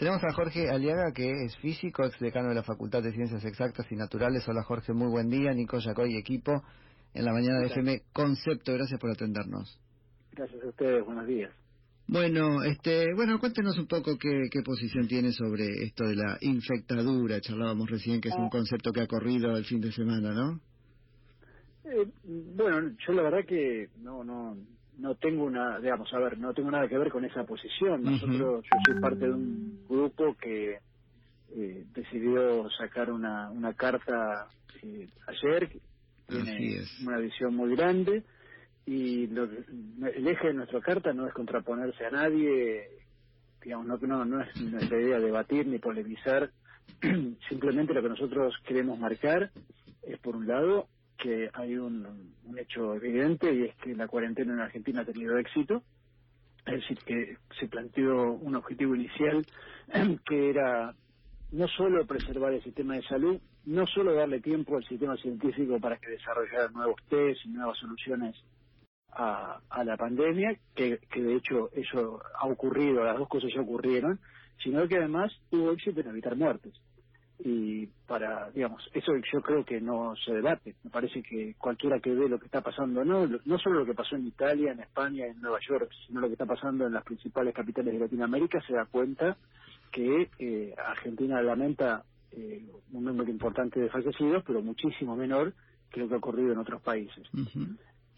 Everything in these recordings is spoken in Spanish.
Tenemos a Jorge Aliaga, que es físico, ex decano de la Facultad de Ciencias Exactas y Naturales. Hola Jorge, muy buen día. Nico Yacoy, equipo, en la mañana de FM Concepto. Gracias por atendernos. Gracias a ustedes, buenos días. Bueno, este, bueno, cuéntenos un poco qué, qué posición tiene sobre esto de la infectadura. Charlábamos recién que es un ah. concepto que ha corrido el fin de semana, ¿no? Eh, bueno, yo la verdad que no, no, no tengo una, digamos, a ver, no tengo nada que ver con esa posición. Nosotros, yo soy parte de un grupo que eh, decidió sacar una, una carta eh, ayer, tiene una visión muy grande y el eje de nuestra carta no es contraponerse a nadie, digamos, no, no, no es nuestra idea debatir ni polemizar, simplemente lo que nosotros queremos marcar es, por un lado, que hay un, hecho evidente y es que la cuarentena en Argentina ha tenido éxito, es decir, que se planteó un objetivo inicial que era no solo preservar el sistema de salud, no solo darle tiempo al sistema científico para que desarrollara nuevos test y nuevas soluciones a, la pandemia, que, que de hecho eso ha ocurrido, las dos cosas ya ocurrieron, sino que además tuvo éxito en evitar muertes y para, digamos, eso yo creo que no se debate. Me parece que cualquiera que ve lo que está pasando, no, no solo lo que pasó en Italia, en España, en Nueva York, sino lo que está pasando en las principales capitales de Latinoamérica, se da cuenta que eh, Argentina lamenta eh, un número importante de fallecidos, pero muchísimo menor que lo que ha ocurrido en otros países.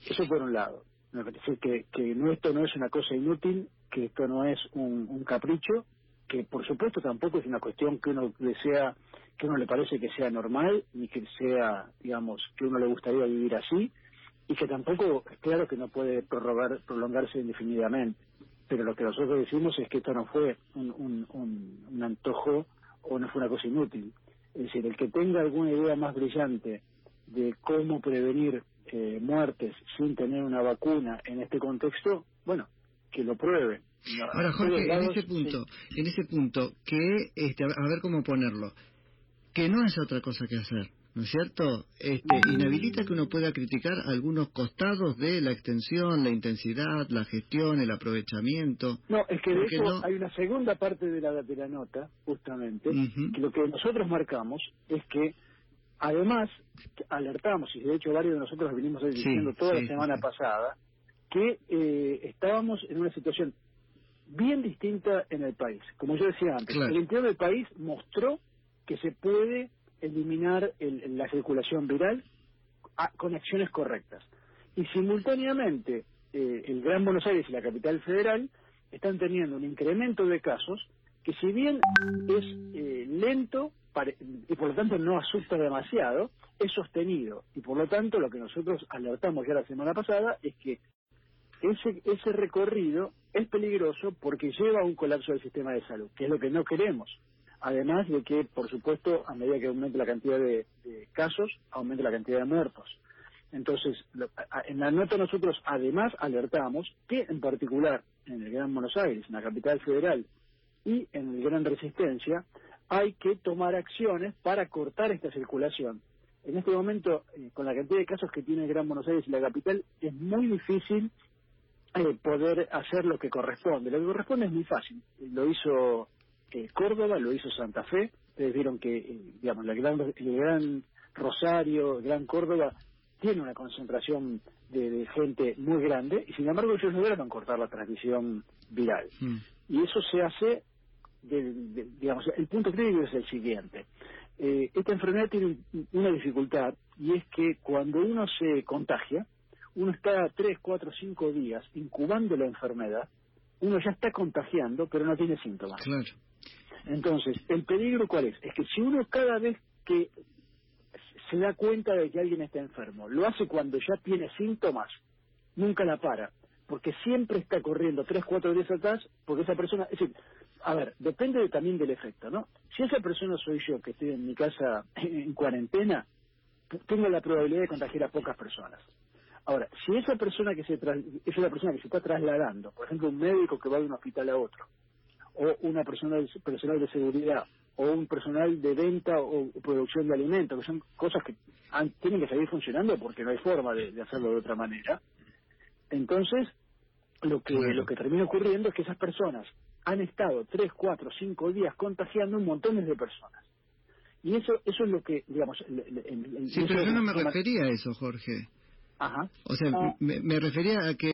Eso por un lado. Me parece que, que no, esto no es una cosa inútil, que esto no es un, un capricho, que por supuesto tampoco es una cuestión que uno desea que uno le parece que sea normal, ni que sea, digamos, que uno le gustaría vivir así, y que tampoco, es claro que no puede prorrogar, prolongarse indefinidamente. Pero lo que nosotros decimos es que esto no fue un, un, antojo o no fue una cosa inútil. Es decir, el que tenga alguna idea más brillante de cómo prevenir eh, muertes sin tener una vacuna en este contexto, bueno, que lo pruebe. Ahora, Jorge, en ese punto, en ese punto, que, este, a ver cómo ponerlo, que no es otra cosa que hacer, ¿no es cierto? Este, inhabilita que uno pueda criticar algunos costados de la extensión, la intensidad, la gestión, el aprovechamiento. No, es que de hecho hay una segunda parte de la, de la nota, justamente, que lo que nosotros marcamos es que además alertamos, y de hecho varios de nosotros venimos diciendo toda la semana pasada, que eh, estábamos en una situación bien distinta en el país. Como yo decía antes, el interior del país mostró que se puede eliminar la circulación viral con acciones correctas. Y simultáneamente, eh, el Gran Buenos Aires y la capital federal están teniendo un incremento de casos que si bien es eh, lento y por lo tanto no asusta demasiado, es sostenido. Y por lo tanto lo que nosotros alertamos ya la semana pasada es que ese, ese recorrido es peligroso porque lleva a un colapso del sistema de salud, que es lo que no queremos. Además de que, por supuesto, a medida que aumente la cantidad de, casos, aumente la cantidad de muertos. Entonces, en la nota nosotros además alertamos que, en particular, en el Gran Buenos Aires, en la capital federal y en el Gran Resistencia, hay que tomar acciones para cortar esta circulación. En este momento, eh, con la cantidad de casos que tiene el Gran Buenos Aires y la capital, es muy difícil eh, poder hacer lo que corresponde. Lo que corresponde es muy fácil. Lo hizo eh, Córdoba, lo hizo Santa Fe. Ustedes vieron que, eh, digamos, el gran, el gran Rosario, el Gran Córdoba, tiene una concentración de, gente muy grande y sin embargo ellos lograron cortar la transmisión viral. Mm. Y eso se hace, digamos, el punto crítico es el siguiente. esta enfermedad tiene una dificultad y es que cuando uno se contagia, uno está tres, cuatro, cinco días incubando la enfermedad, uno ya está contagiando, pero no tiene síntomas. Claro. Entonces, ¿el peligro cuál es? Es que si uno cada vez que se da cuenta de que alguien está enfermo, lo hace cuando ya tiene síntomas, nunca la para, porque siempre está corriendo tres, cuatro días atrás, porque esa persona, es decir, a ver, depende también del efecto, ¿no? Si esa persona soy yo, que estoy en mi casa en cuarentena, tengo la probabilidad de contagiar a pocas personas. Ahora, si esa persona que se es una persona que se está trasladando, por ejemplo, un médico que va de un hospital a otro, o una persona personal de seguridad, o un personal de venta o producción de alimentos, que son cosas que tienen que seguir funcionando porque no hay forma de, hacerlo de otra manera. Entonces, lo que lo que termina ocurriendo es que esas personas han estado tres, cuatro, cinco días contagiando un montón de personas. Y eso eso es lo que, digamos... sí, pero yo no me refería a eso, Jorge. Ajá. O sea, ah. me, refería a que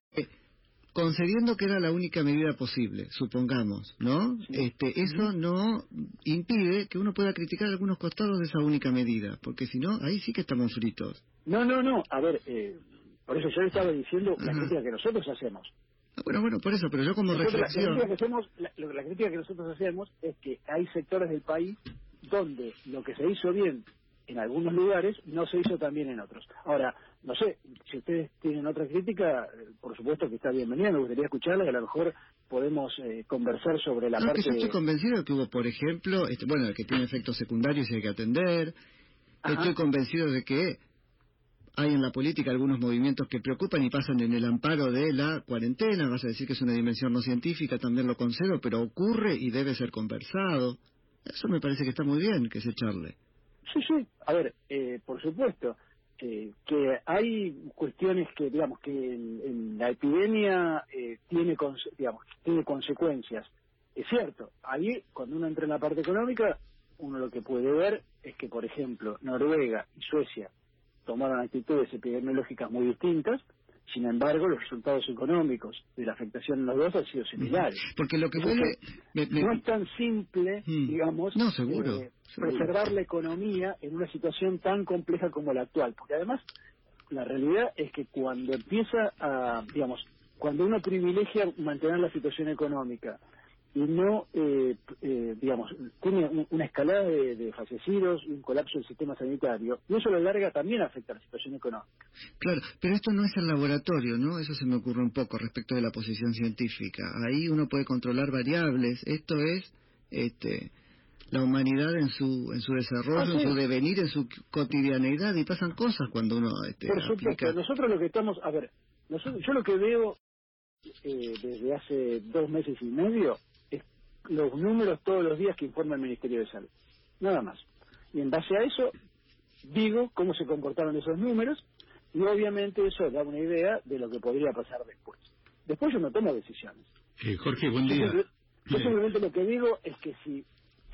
concediendo que era la única medida posible, supongamos, ¿no? Este, eso no impide que uno pueda criticar algunos costados de esa única medida, porque si no, ahí sí que estamos fritos. No, no, no. A ver, eh, por eso yo estaba diciendo la crítica que nosotros hacemos. Ah, bueno, bueno, por eso, pero yo como reflexión... La, la crítica que nosotros hacemos es que hay sectores del país donde lo que se hizo bien en algunos lugares no se hizo tan bien en otros. Ahora, no sé, si ustedes tienen otra crítica, eh, por supuesto que está bienvenida, me gustaría escucharla y a lo mejor podemos eh, conversar sobre la parte... Que yo estoy convencido de que hubo, por ejemplo, este, bueno, que tiene efectos secundarios y hay que atender. Estoy convencido de que hay en la política algunos movimientos que preocupan y pasan en el amparo de la cuarentena. Vas a decir que es una dimensión no científica, también lo concedo, pero ocurre y debe ser conversado. Eso me parece que está muy bien que se charle. Sí, sí. A ver, eh, por supuesto que hay cuestiones que, digamos, que en, la epidemia eh, tiene, digamos, tiene consecuencias. Es cierto, ahí cuando uno entra en la parte económica, uno lo que puede ver es que, por ejemplo, Noruega y Suecia tomaron actitudes epidemiológicas muy distintas, sin embargo, los resultados económicos de la afectación en los dos han sido similares. Porque lo que vuelve... No es tan simple, mm. digamos, no, seguro, eh, preservar la economía en una situación tan compleja como la actual. Porque además, la realidad es que cuando empieza a, digamos, cuando uno privilegia mantener la situación económica y no, eh, eh, digamos, tiene una escalada de, fallecidos y un colapso del sistema sanitario, y eso a lo larga también afecta a la situación económica. Claro, pero esto no es el laboratorio, ¿no? Eso se me ocurre un poco respecto de la posición científica. Ahí uno puede controlar variables. Esto es, este, la humanidad en su en su desarrollo, en su devenir, en su cotidianeidad y pasan cosas cuando uno este, Por supuesto, nosotros lo que estamos, a ver, nosotros, yo lo que veo eh, desde hace dos meses y medio los números todos los días que informa el Ministerio de Salud. Nada más. Y en base a eso, digo cómo se comportaron esos números y obviamente eso da una idea de lo que podría pasar después. Después yo no tomo decisiones. Eh, Jorge, buen día. yo simplemente lo que digo es que si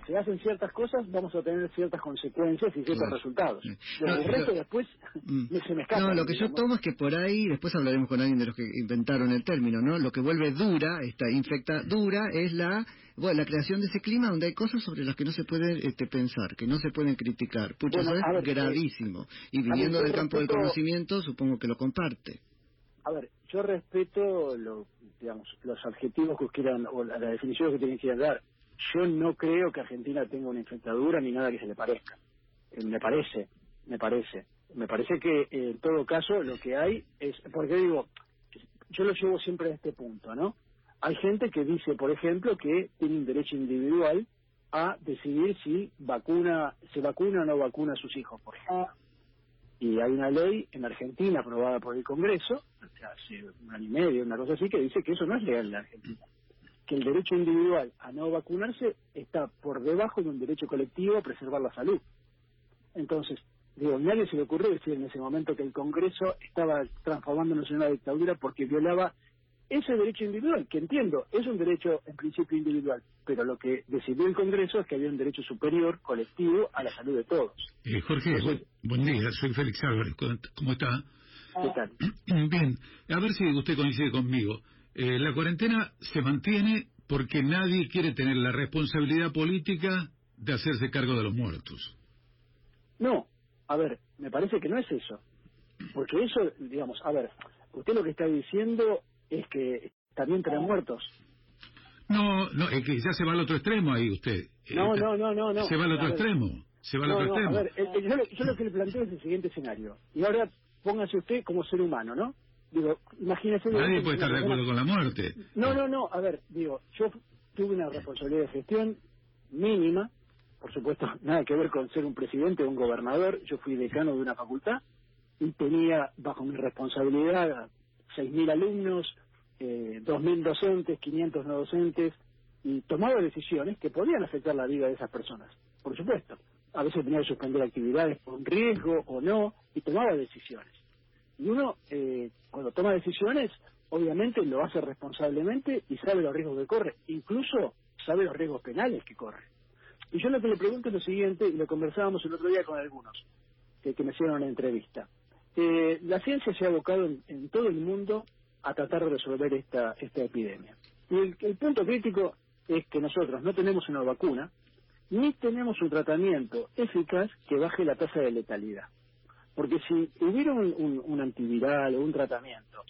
se hacen ciertas cosas, vamos a tener ciertas consecuencias y ciertos resultados. Lo el resto después mm. se me escapa. No, lo que yo tomo es que por ahí, después hablaremos con alguien de los que inventaron el término, ¿no? Lo que vuelve dura, esta infecta dura, es la bueno, la creación de ese clima donde hay cosas sobre las que no se puede este, pensar, que no se pueden criticar. Pucha, eso es eh, gravísimo. y viniendo del campo del conocimiento, supongo que lo comparte. A ver, yo respeto lo, digamos, los adjetivos que quieran, o la, definición que tienen que dar yo no creo que Argentina tenga una infectadura ni nada que se le parezca. Eh, me parece, me parece. Me parece que eh, en todo caso lo que hay es, porque digo, yo lo llevo siempre a este punto, ¿no? Hay gente que dice, por ejemplo, que tiene un derecho individual a decidir si vacuna, se vacuna o no vacuna a sus hijos, por ejemplo. Y hay una ley en Argentina aprobada por el Congreso, hace un año y medio, una cosa así, que dice que eso no es legal en Argentina que el derecho individual a no vacunarse está por debajo de un derecho colectivo a preservar la salud. Entonces, digo, nadie se le ocurrió decir en ese momento que el Congreso estaba transformándonos en una dictadura porque violaba ese derecho individual, que entiendo, es un derecho en principio individual, pero lo que decidió el Congreso es que había un derecho superior, colectivo, a la salud de todos. Eh, Jorge, buen, día, soy Félix Álvarez, ¿cómo está? ¿Qué tal? Bien, a ver si usted coincide conmigo. Eh, la cuarentena se mantiene porque nadie quiere tener la responsabilidad política de hacerse cargo de los muertos. No, a ver, me parece que no es eso. Porque eso, digamos, a ver, usted lo que está diciendo es que también tenemos muertos. No, no, es que ya se va al otro extremo ahí usted. No, no, no, no, no. Se va al otro extremo. Se va al otro extremo. A ver, yo, lo que le planteo es el siguiente escenario. Y ahora póngase usted como ser humano, ¿no? Digo, imagínese... Nadie puede estar de acuerdo con la muerte. No, no, no, a ver, digo, yo tuve una responsabilidad de gestión mínima, por supuesto, nada que ver con ser un presidente o un gobernador, yo fui decano de una facultad y tenía bajo mi responsabilidad 6.000 alumnos, eh, 2.000 docentes, 500 no docentes, y tomaba decisiones que podían afectar la vida de esas personas, por supuesto. A veces tenía que suspender actividades un riesgo o no, y tomaba decisiones. Y uno, eh, cuando toma decisiones, obviamente lo hace responsablemente y sabe los riesgos que corre, incluso sabe los riesgos penales que corre. Y yo lo que le pregunto es lo siguiente, y lo conversábamos el otro día con algunos que, me hicieron una entrevista. Eh, la ciencia se ha abocado en, todo el mundo a tratar de resolver esta, esta epidemia. Y el, punto crítico es que nosotros no tenemos una vacuna, ni tenemos un tratamiento eficaz que baje la tasa de letalidad. Porque si hubiera un antiviral o un tratamiento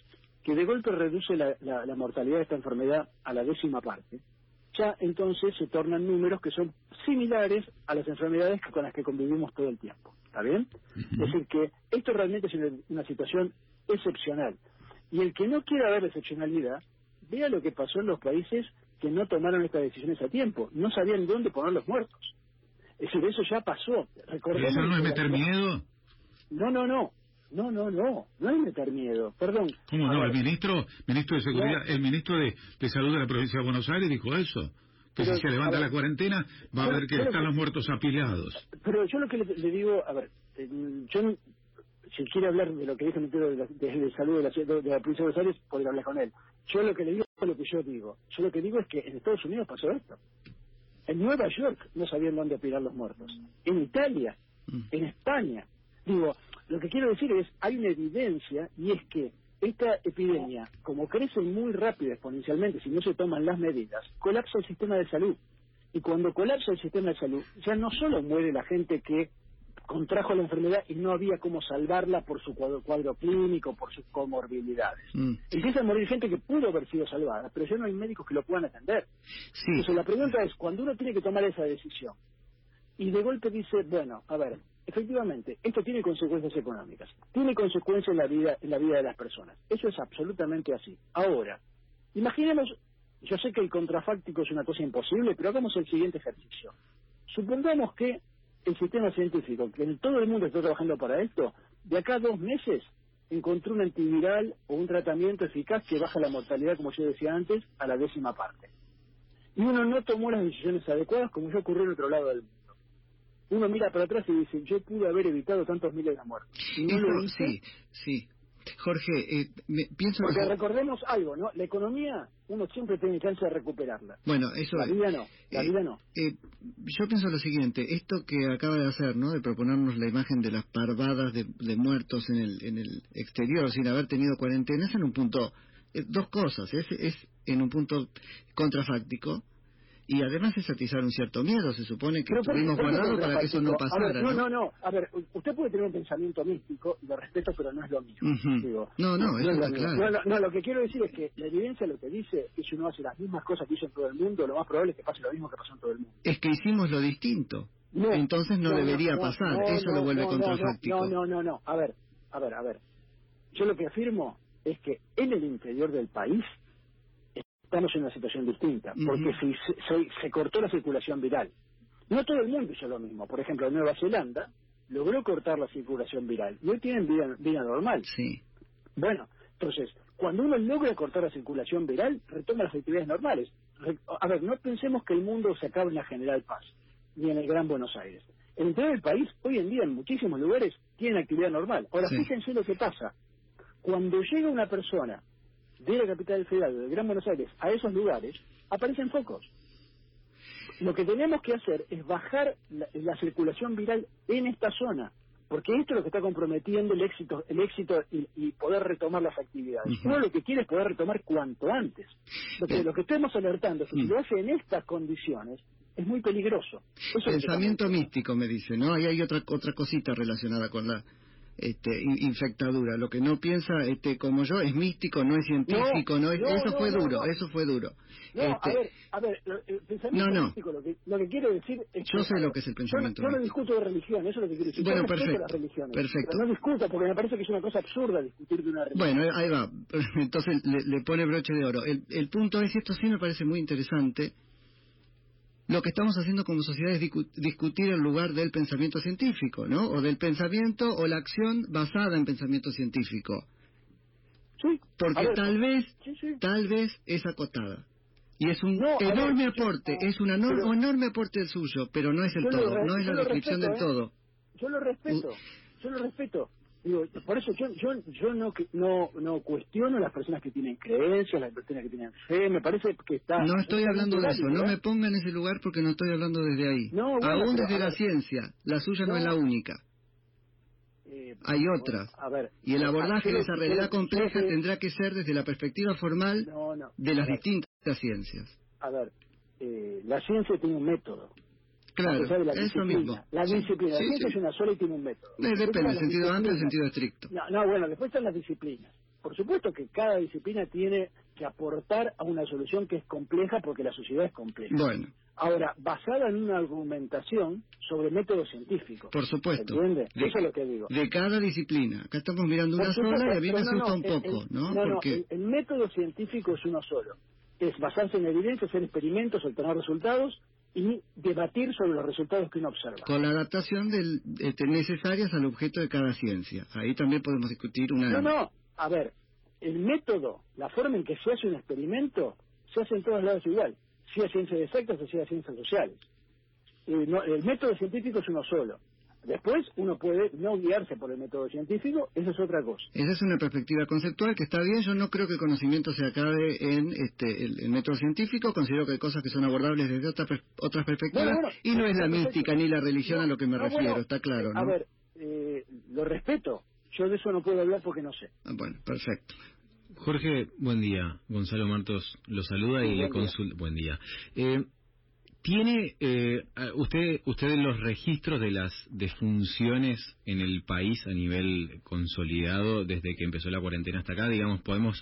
que de golpe reduce la, mortalidad de esta enfermedad a la décima parte, ya entonces se tornan números que son similares a las enfermedades con las que convivimos todo el tiempo. ¿Está bien? Es decir, que esto realmente es una, situación excepcional. Y el que no quiera ver la excepcionalidad, vea lo que pasó en los países que no tomaron estas decisiones a tiempo. No sabían dónde poner los muertos. Es decir, eso ya pasó. ¿Eso no es meter miedo? No, no, no. No, no, no, no hay meter miedo, perdón. ¿Cómo no? El ministro, ministro de Seguridad, el ministro de, Salud de la provincia de Buenos Aires dijo eso. Que si se levanta la cuarentena va a ver que están los muertos apilados. Pero yo lo que le, digo, a ver, eh, yo si quiere hablar de lo que dice el ministro de, Salud de la, de la provincia de Buenos Aires, podría hablar con él. Yo lo que le digo es lo que yo digo. Yo lo que digo es que en Estados Unidos pasó esto. En Nueva York no sabían dónde apilar los muertos. En Italia, mm. en España. Digo, lo que quiero decir es, hay una evidencia y es que esta epidemia, como crece muy rápido exponencialmente si no se toman las medidas, colapsa el sistema de salud. Y cuando colapsa el sistema de salud, ya no solo muere la gente que contrajo la enfermedad y no había cómo salvarla por su cuadro, clínico, por sus comorbilidades. Mm. Empieza a morir gente que pudo haber sido salvada, pero ya no hay médicos que lo puedan atender. Entonces la pregunta es, cuando uno tiene que tomar esa decisión y de golpe dice, bueno, a ver, efectivamente, esto tiene consecuencias económicas, tiene consecuencias en la vida, en la vida de las personas. Eso es absolutamente así. Ahora, imaginemos, yo sé que el contrafáctico es una cosa imposible, pero hagamos el siguiente ejercicio. Supongamos que el sistema científico, que en todo el mundo está trabajando para esto, de acá a dos meses encontró un antiviral o un tratamiento eficaz que baja la mortalidad, como yo decía antes, a la décima parte. Y uno no tomó las decisiones adecuadas como ya ocurrió en otro lado del mundo uno mira para atrás y dice, yo pude haber evitado tantos miles de muertes. Sí, sí. Jorge, eh, pienso Porque recordemos algo, ¿no? La economía, uno siempre tiene chance de recuperarla. Bueno, eso La vida no, la eh, vida no. Eh, yo pienso lo siguiente, esto que acaba de hacer, ¿no? De proponernos la imagen de las parvadas de, muertos en el, en el exterior sin haber tenido cuarentena, es en un punto, dos cosas, es, es en un punto contrafáctico, y además es atizar un cierto miedo, se supone que estuvimos guardados para que eso no pasara. no, no, no, a ver, usted puede tener un pensamiento místico, y lo respeto, pero no es lo mismo. no, no, eso está claro. No, lo que quiero decir es que la evidencia lo que dice es que si uno hace las mismas cosas que hizo en todo el mundo, lo más probable es que pase lo mismo que pasó en todo el mundo. Es que hicimos lo distinto. Entonces no, debería pasar, eso lo vuelve contrafáctico. No, no, no, no, a ver, a ver, a ver. Yo lo que afirmo es que en el interior del país estamos en una situación distinta, porque si se, cortó la circulación viral. No todo el mundo hizo lo mismo. Por ejemplo, Nueva Zelanda logró cortar la circulación viral y hoy tienen vida, vida normal. Sí. Bueno, entonces, cuando uno logra cortar la circulación viral, retoma las actividades normales. A ver, no pensemos que el mundo se acabe en la General Paz, ni en el Gran Buenos Aires. El interior del país, hoy en día, en muchísimos lugares, tiene actividad normal. Ahora, fíjense lo que pasa. Cuando llega una persona de la capital federal, de Gran Buenos Aires, a esos lugares, aparecen focos. Lo que tenemos que hacer es bajar la, circulación viral en esta zona, porque esto es lo que está comprometiendo el éxito, el éxito y, poder retomar las actividades. Uno lo que quiere es poder retomar cuanto antes. Lo que, lo que estamos alertando es que si mm. lo hace en estas condiciones, es muy peligroso. Pensamiento místico, me dice, ¿no? Ahí hay otra, otra cosita relacionada con la este, infectadura. Lo que no piensa este, como yo es místico, no es científico, no, eso fue duro, eso fue duro. No, a este, ver, a ver, el pensamiento místico lo que, lo que quiero decir es Yo sé lo que es el pensamiento Yo, no discuto de religión, eso es lo que quiero decir. Bueno, yo perfecto. Las religiones, perfecto. no discuto porque me parece que es una cosa absurda discutir de una religión. Bueno, ahí va. Entonces le, le pone broche de oro. El, el punto es, esto sí me parece muy interesante, lo que estamos haciendo como sociedad es discutir el lugar del pensamiento científico, ¿no? O del pensamiento o la acción basada en pensamiento científico. Sí. Porque tal vez, tal vez es acotada. Y es un enorme aporte, es un enorme aporte el suyo, pero no es el todo, no es la descripción del ¿eh? todo. Yo lo respeto, yo lo respeto. Por eso yo yo yo no no no cuestiono a las personas que tienen creencias, las personas que tienen fe, me parece que está No estoy hablando de eso, no me ponga en ese lugar porque no estoy hablando desde ahí. Aún desde la ciencia, la suya no, es la única. Eh, Hay otras. A ver, y el abordaje de esa realidad compleja tendrá que ser desde la perspectiva formal de las distintas ciencias. A ver, eh, la ciencia tiene un método. Claro, eso mismo. La disciplina. la ciencia es una sola y tiene un método. depende, el sentido amplio y el sentido estricto. No, no, bueno, después están las disciplinas. Por supuesto que cada disciplina tiene que aportar a una solución que es compleja porque la sociedad es compleja. Bueno. Ahora, basada en una argumentación sobre métodos científicos. Por supuesto. ¿Entiendes? Eso es lo que digo. De cada disciplina. Acá estamos mirando una sola y a mí me asusta un poco, ¿no? No, porque... el método científico es uno solo. Es basarse en evidencia, hacer experimentos, obtener resultados y debatir sobre los resultados que uno observa. Con la adaptación del, este, necesarias al objeto de cada ciencia. Ahí también podemos discutir una... No, no, a ver, el método, la forma en que se hace un experimento, se hace en todos lados igual, sea ciencias exactas o sea ciencias sociales. el método científico es uno solo. Después uno puede no guiarse por el método científico, eso es otra cosa. Esa es una perspectiva conceptual que está bien. Yo no creo que el conocimiento se acabe en este, el, método científico. Considero que hay cosas que son abordables desde otra, otras perspectivas. y no es la mística ni la religión a lo que me refiero, está claro. ¿no? A ver, eh, lo respeto. Yo de eso no puedo hablar porque no sé. Ah, bueno, perfecto. Jorge, buen día. Gonzalo Martos lo saluda y le consulta. Buen día. Eh, ¿Tiene eh, usted usted los registros de las defunciones en el país a nivel consolidado desde que empezó la cuarentena hasta acá? Digamos, podemos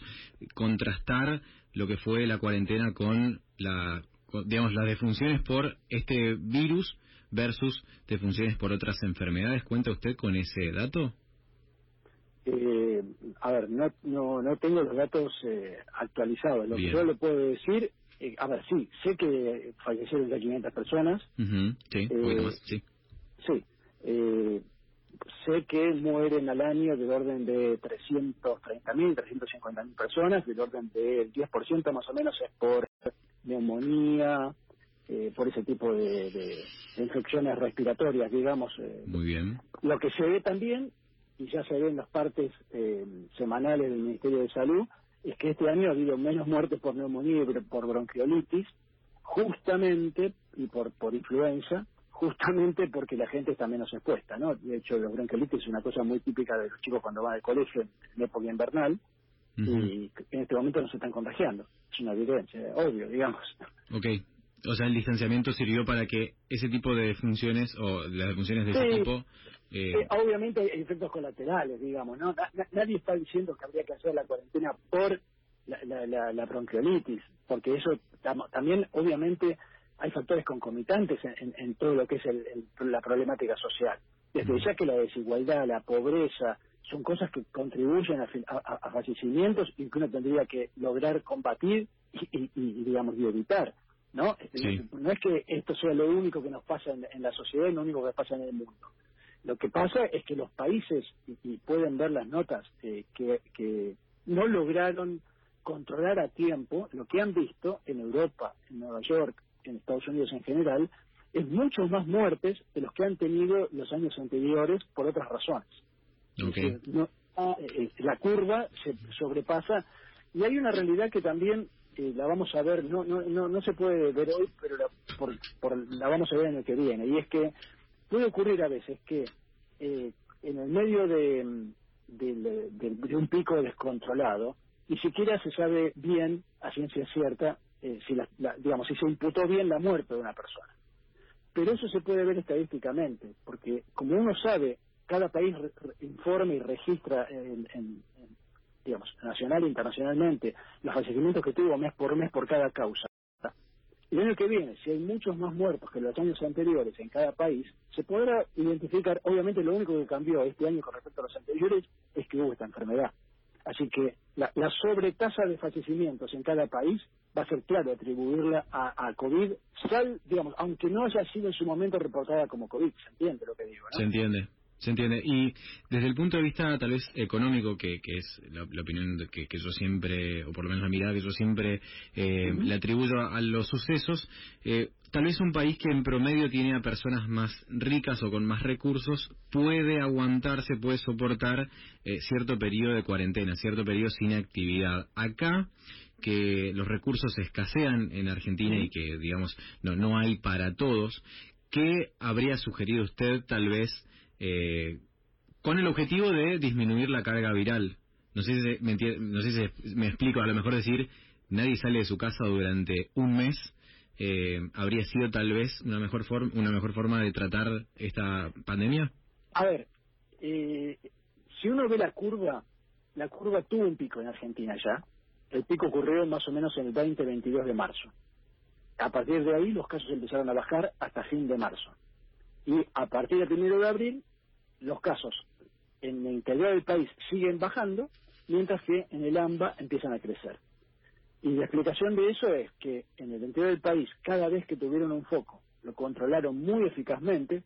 contrastar lo que fue la cuarentena con la digamos las defunciones por este virus versus defunciones por otras enfermedades. ¿Cuenta usted con ese dato? Eh, a ver, no, no, no tengo los datos eh, actualizados. Lo que yo le puedo decir eh, a ver, sí, sé que fallecieron ya 500 personas. Sí, eh, sí. Sí. Eh, sé que mueren al año del orden de 330.000, 350.000 personas, del orden del 10% más o menos es por neumonía, eh, por ese tipo de, de, infecciones respiratorias, digamos. Eh, Muy bien. Lo que se ve también, y ya se ve en las partes eh, semanales del Ministerio de Salud, es que este año ha habido menos muertes por neumonía y por bronquiolitis, justamente, y por, por influenza, justamente porque la gente está menos expuesta, ¿no? De hecho, la bronquiolitis es una cosa muy típica de los chicos cuando van al colegio en época invernal, y en este momento no se están contagiando. Es una evidencia, obvio, digamos. Ok. O sea, el distanciamiento sirvió para que ese tipo de funciones, o las funciones de ese tipo, eh, eh, obviamente hay efectos colaterales, digamos, ¿no? nadie está diciendo que habría que hacer la cuarentena por la, la, bronquiolitis, porque eso también, obviamente, hay factores concomitantes en, todo lo que es la problemática social. Desde ya que la desigualdad, la pobreza, son cosas que contribuyen a, fallecimientos y que uno tendría que lograr combatir y, digamos, y evitar. ¿no? No es que esto sea lo único que nos pasa en, en la sociedad y lo único que pasa en el mundo. Lo que pasa es que los países, y, pueden ver las notas, eh, que, que no lograron controlar a tiempo lo que han visto en Europa, en Nueva York, en Estados Unidos en general, es mucho más muertes de los que han tenido los años anteriores por otras razones. Ah, eh, eh, la curva se sobrepasa y hay una realidad que también la vamos a ver, no, no, no, no se puede ver hoy, pero la, por, por, la vamos a ver en el que viene, y es que puede ocurrir a veces que eh, en el medio de, de, un pico descontrolado, ni siquiera se sabe bien, a ciencia cierta, eh, si la, digamos si se imputó bien la muerte de una persona. Pero eso se puede ver estadísticamente, porque como uno sabe, cada país informa y registra en, digamos, nacional e internacionalmente los fallecimientos que tuvo mes por mes por cada causa. El año que viene, si hay muchos más muertos que los años anteriores en cada país, se podrá identificar, obviamente lo único que cambió este año con respecto a los anteriores es que hubo esta enfermedad. Así que la, sobretasa de fallecimientos en cada país va a ser claro atribuirla a, COVID, sal, digamos, aunque no haya sido en su momento reportada como COVID, ¿se entiende lo que digo? Se entiende. Se entiende. Y desde el punto de vista tal vez económico, que, que es la, opinión que, que, yo siempre, o por lo menos la mirada que yo siempre eh, le atribuyo a, los sucesos, eh, tal vez un país que en promedio tiene a personas más ricas o con más recursos puede aguantarse, puede soportar eh, cierto periodo de cuarentena, cierto periodo sin actividad. Acá que los recursos escasean en Argentina y que, digamos, no, no hay para todos, ¿qué habría sugerido usted tal vez eh, con el objetivo de disminuir la carga viral. No sé, si me, no sé si me explico, a lo mejor decir, nadie sale de su casa durante un mes, eh, habría sido tal vez una mejor, forma una mejor forma de tratar esta pandemia. A ver, eh, si uno ve la curva, la curva tuvo un pico en Argentina ya. El pico ocurrió más o menos en el 20-22 de marzo. A partir de ahí los casos empezaron a bajar hasta fin de marzo. Y a partir del primero de abril los casos en el interior del país siguen bajando, mientras que en el AMBA empiezan a crecer. Y la explicación de eso es que en el interior del país, cada vez que tuvieron un foco, lo controlaron muy eficazmente.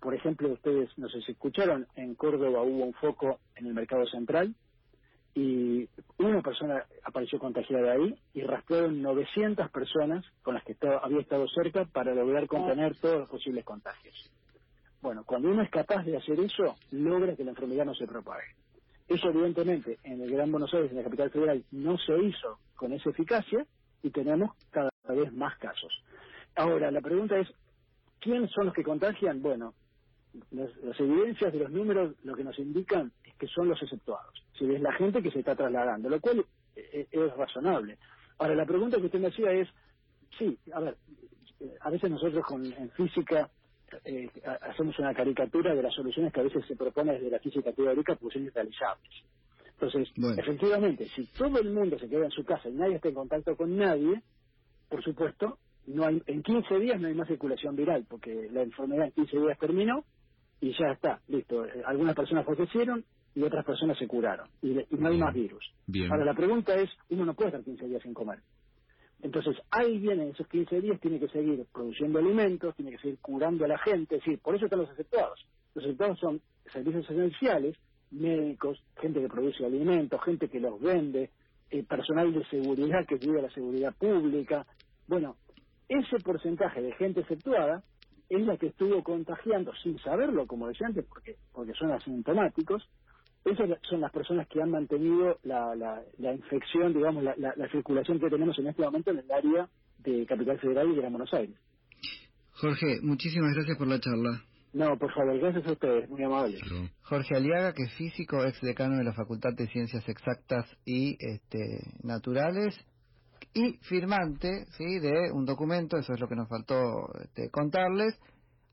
Por ejemplo, ustedes, no sé si escucharon, en Córdoba hubo un foco en el mercado central y una persona apareció contagiada ahí y rastrearon 900 personas con las que había estado cerca para lograr contener todos los posibles contagios. Bueno, cuando uno es capaz de hacer eso, logra que la enfermedad no se propague. Eso, evidentemente, en el Gran Buenos Aires, en la capital federal, no se hizo con esa eficacia y tenemos cada vez más casos. Ahora, la pregunta es, ¿quiénes son los que contagian? Bueno, las, evidencias de los números lo que nos indican es que son los exceptuados. Si es la gente que se está trasladando, lo cual es, es razonable. Ahora, la pregunta que usted me hacía es, sí, a ver, a veces nosotros con, en física eh, hacemos una caricatura de las soluciones que a veces se propone desde la física teórica pues son irrealizables. Entonces, efectivamente, si todo el mundo se queda en su casa y nadie está en contacto con nadie, por supuesto, no hay, en 15 días no hay más circulación viral, porque la enfermedad en 15 días terminó y ya está, listo. Eh, algunas personas fallecieron y otras personas se curaron y, no hay más virus. Ahora, la pregunta es, uno no puede estar 15 días sin comer. Entonces, alguien en esos 15 días tiene que seguir produciendo alimentos, tiene que seguir curando a la gente, es decir, por eso están los aceptados. Los aceptados son servicios esenciales, médicos, gente que produce alimentos, gente que los vende, eh, personal de seguridad que cuida la seguridad pública. Bueno, ese porcentaje de gente exceptuada es la que estuvo contagiando sin saberlo, como decía antes, porque, porque son asintomáticos, esas son las personas que han mantenido la, la, infección, digamos, la, la, circulación que tenemos en este momento en el área de Capital Federal y de Buenos Aires. Jorge, muchísimas gracias por la charla. No, por favor, gracias a ustedes, muy amables. Jorge Aliaga, que es físico, ex decano de la Facultad de Ciencias Exactas y este, Naturales y firmante ¿sí? de un documento, eso es lo que nos faltó este, contarles,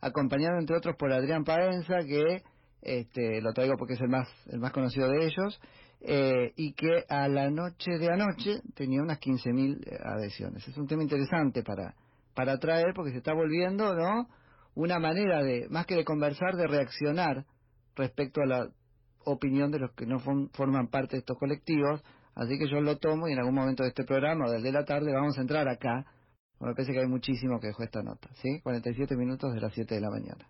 acompañado entre otros por Adrián Paenza, que este, lo traigo porque es el más, el más conocido de ellos, eh, y que a la noche de anoche tenía unas 15.000 eh, adhesiones. Es un tema interesante para, para traer porque se está volviendo, ¿no? Una manera de, más que de conversar, de reaccionar respecto a la opinión de los que no forman parte de estos colectivos. Así que yo lo tomo y en algún momento de este programa, del de la tarde, vamos a entrar acá. Me parece que hay muchísimo que dejó esta nota, ¿sí? 47 minutos de las 7 de la mañana.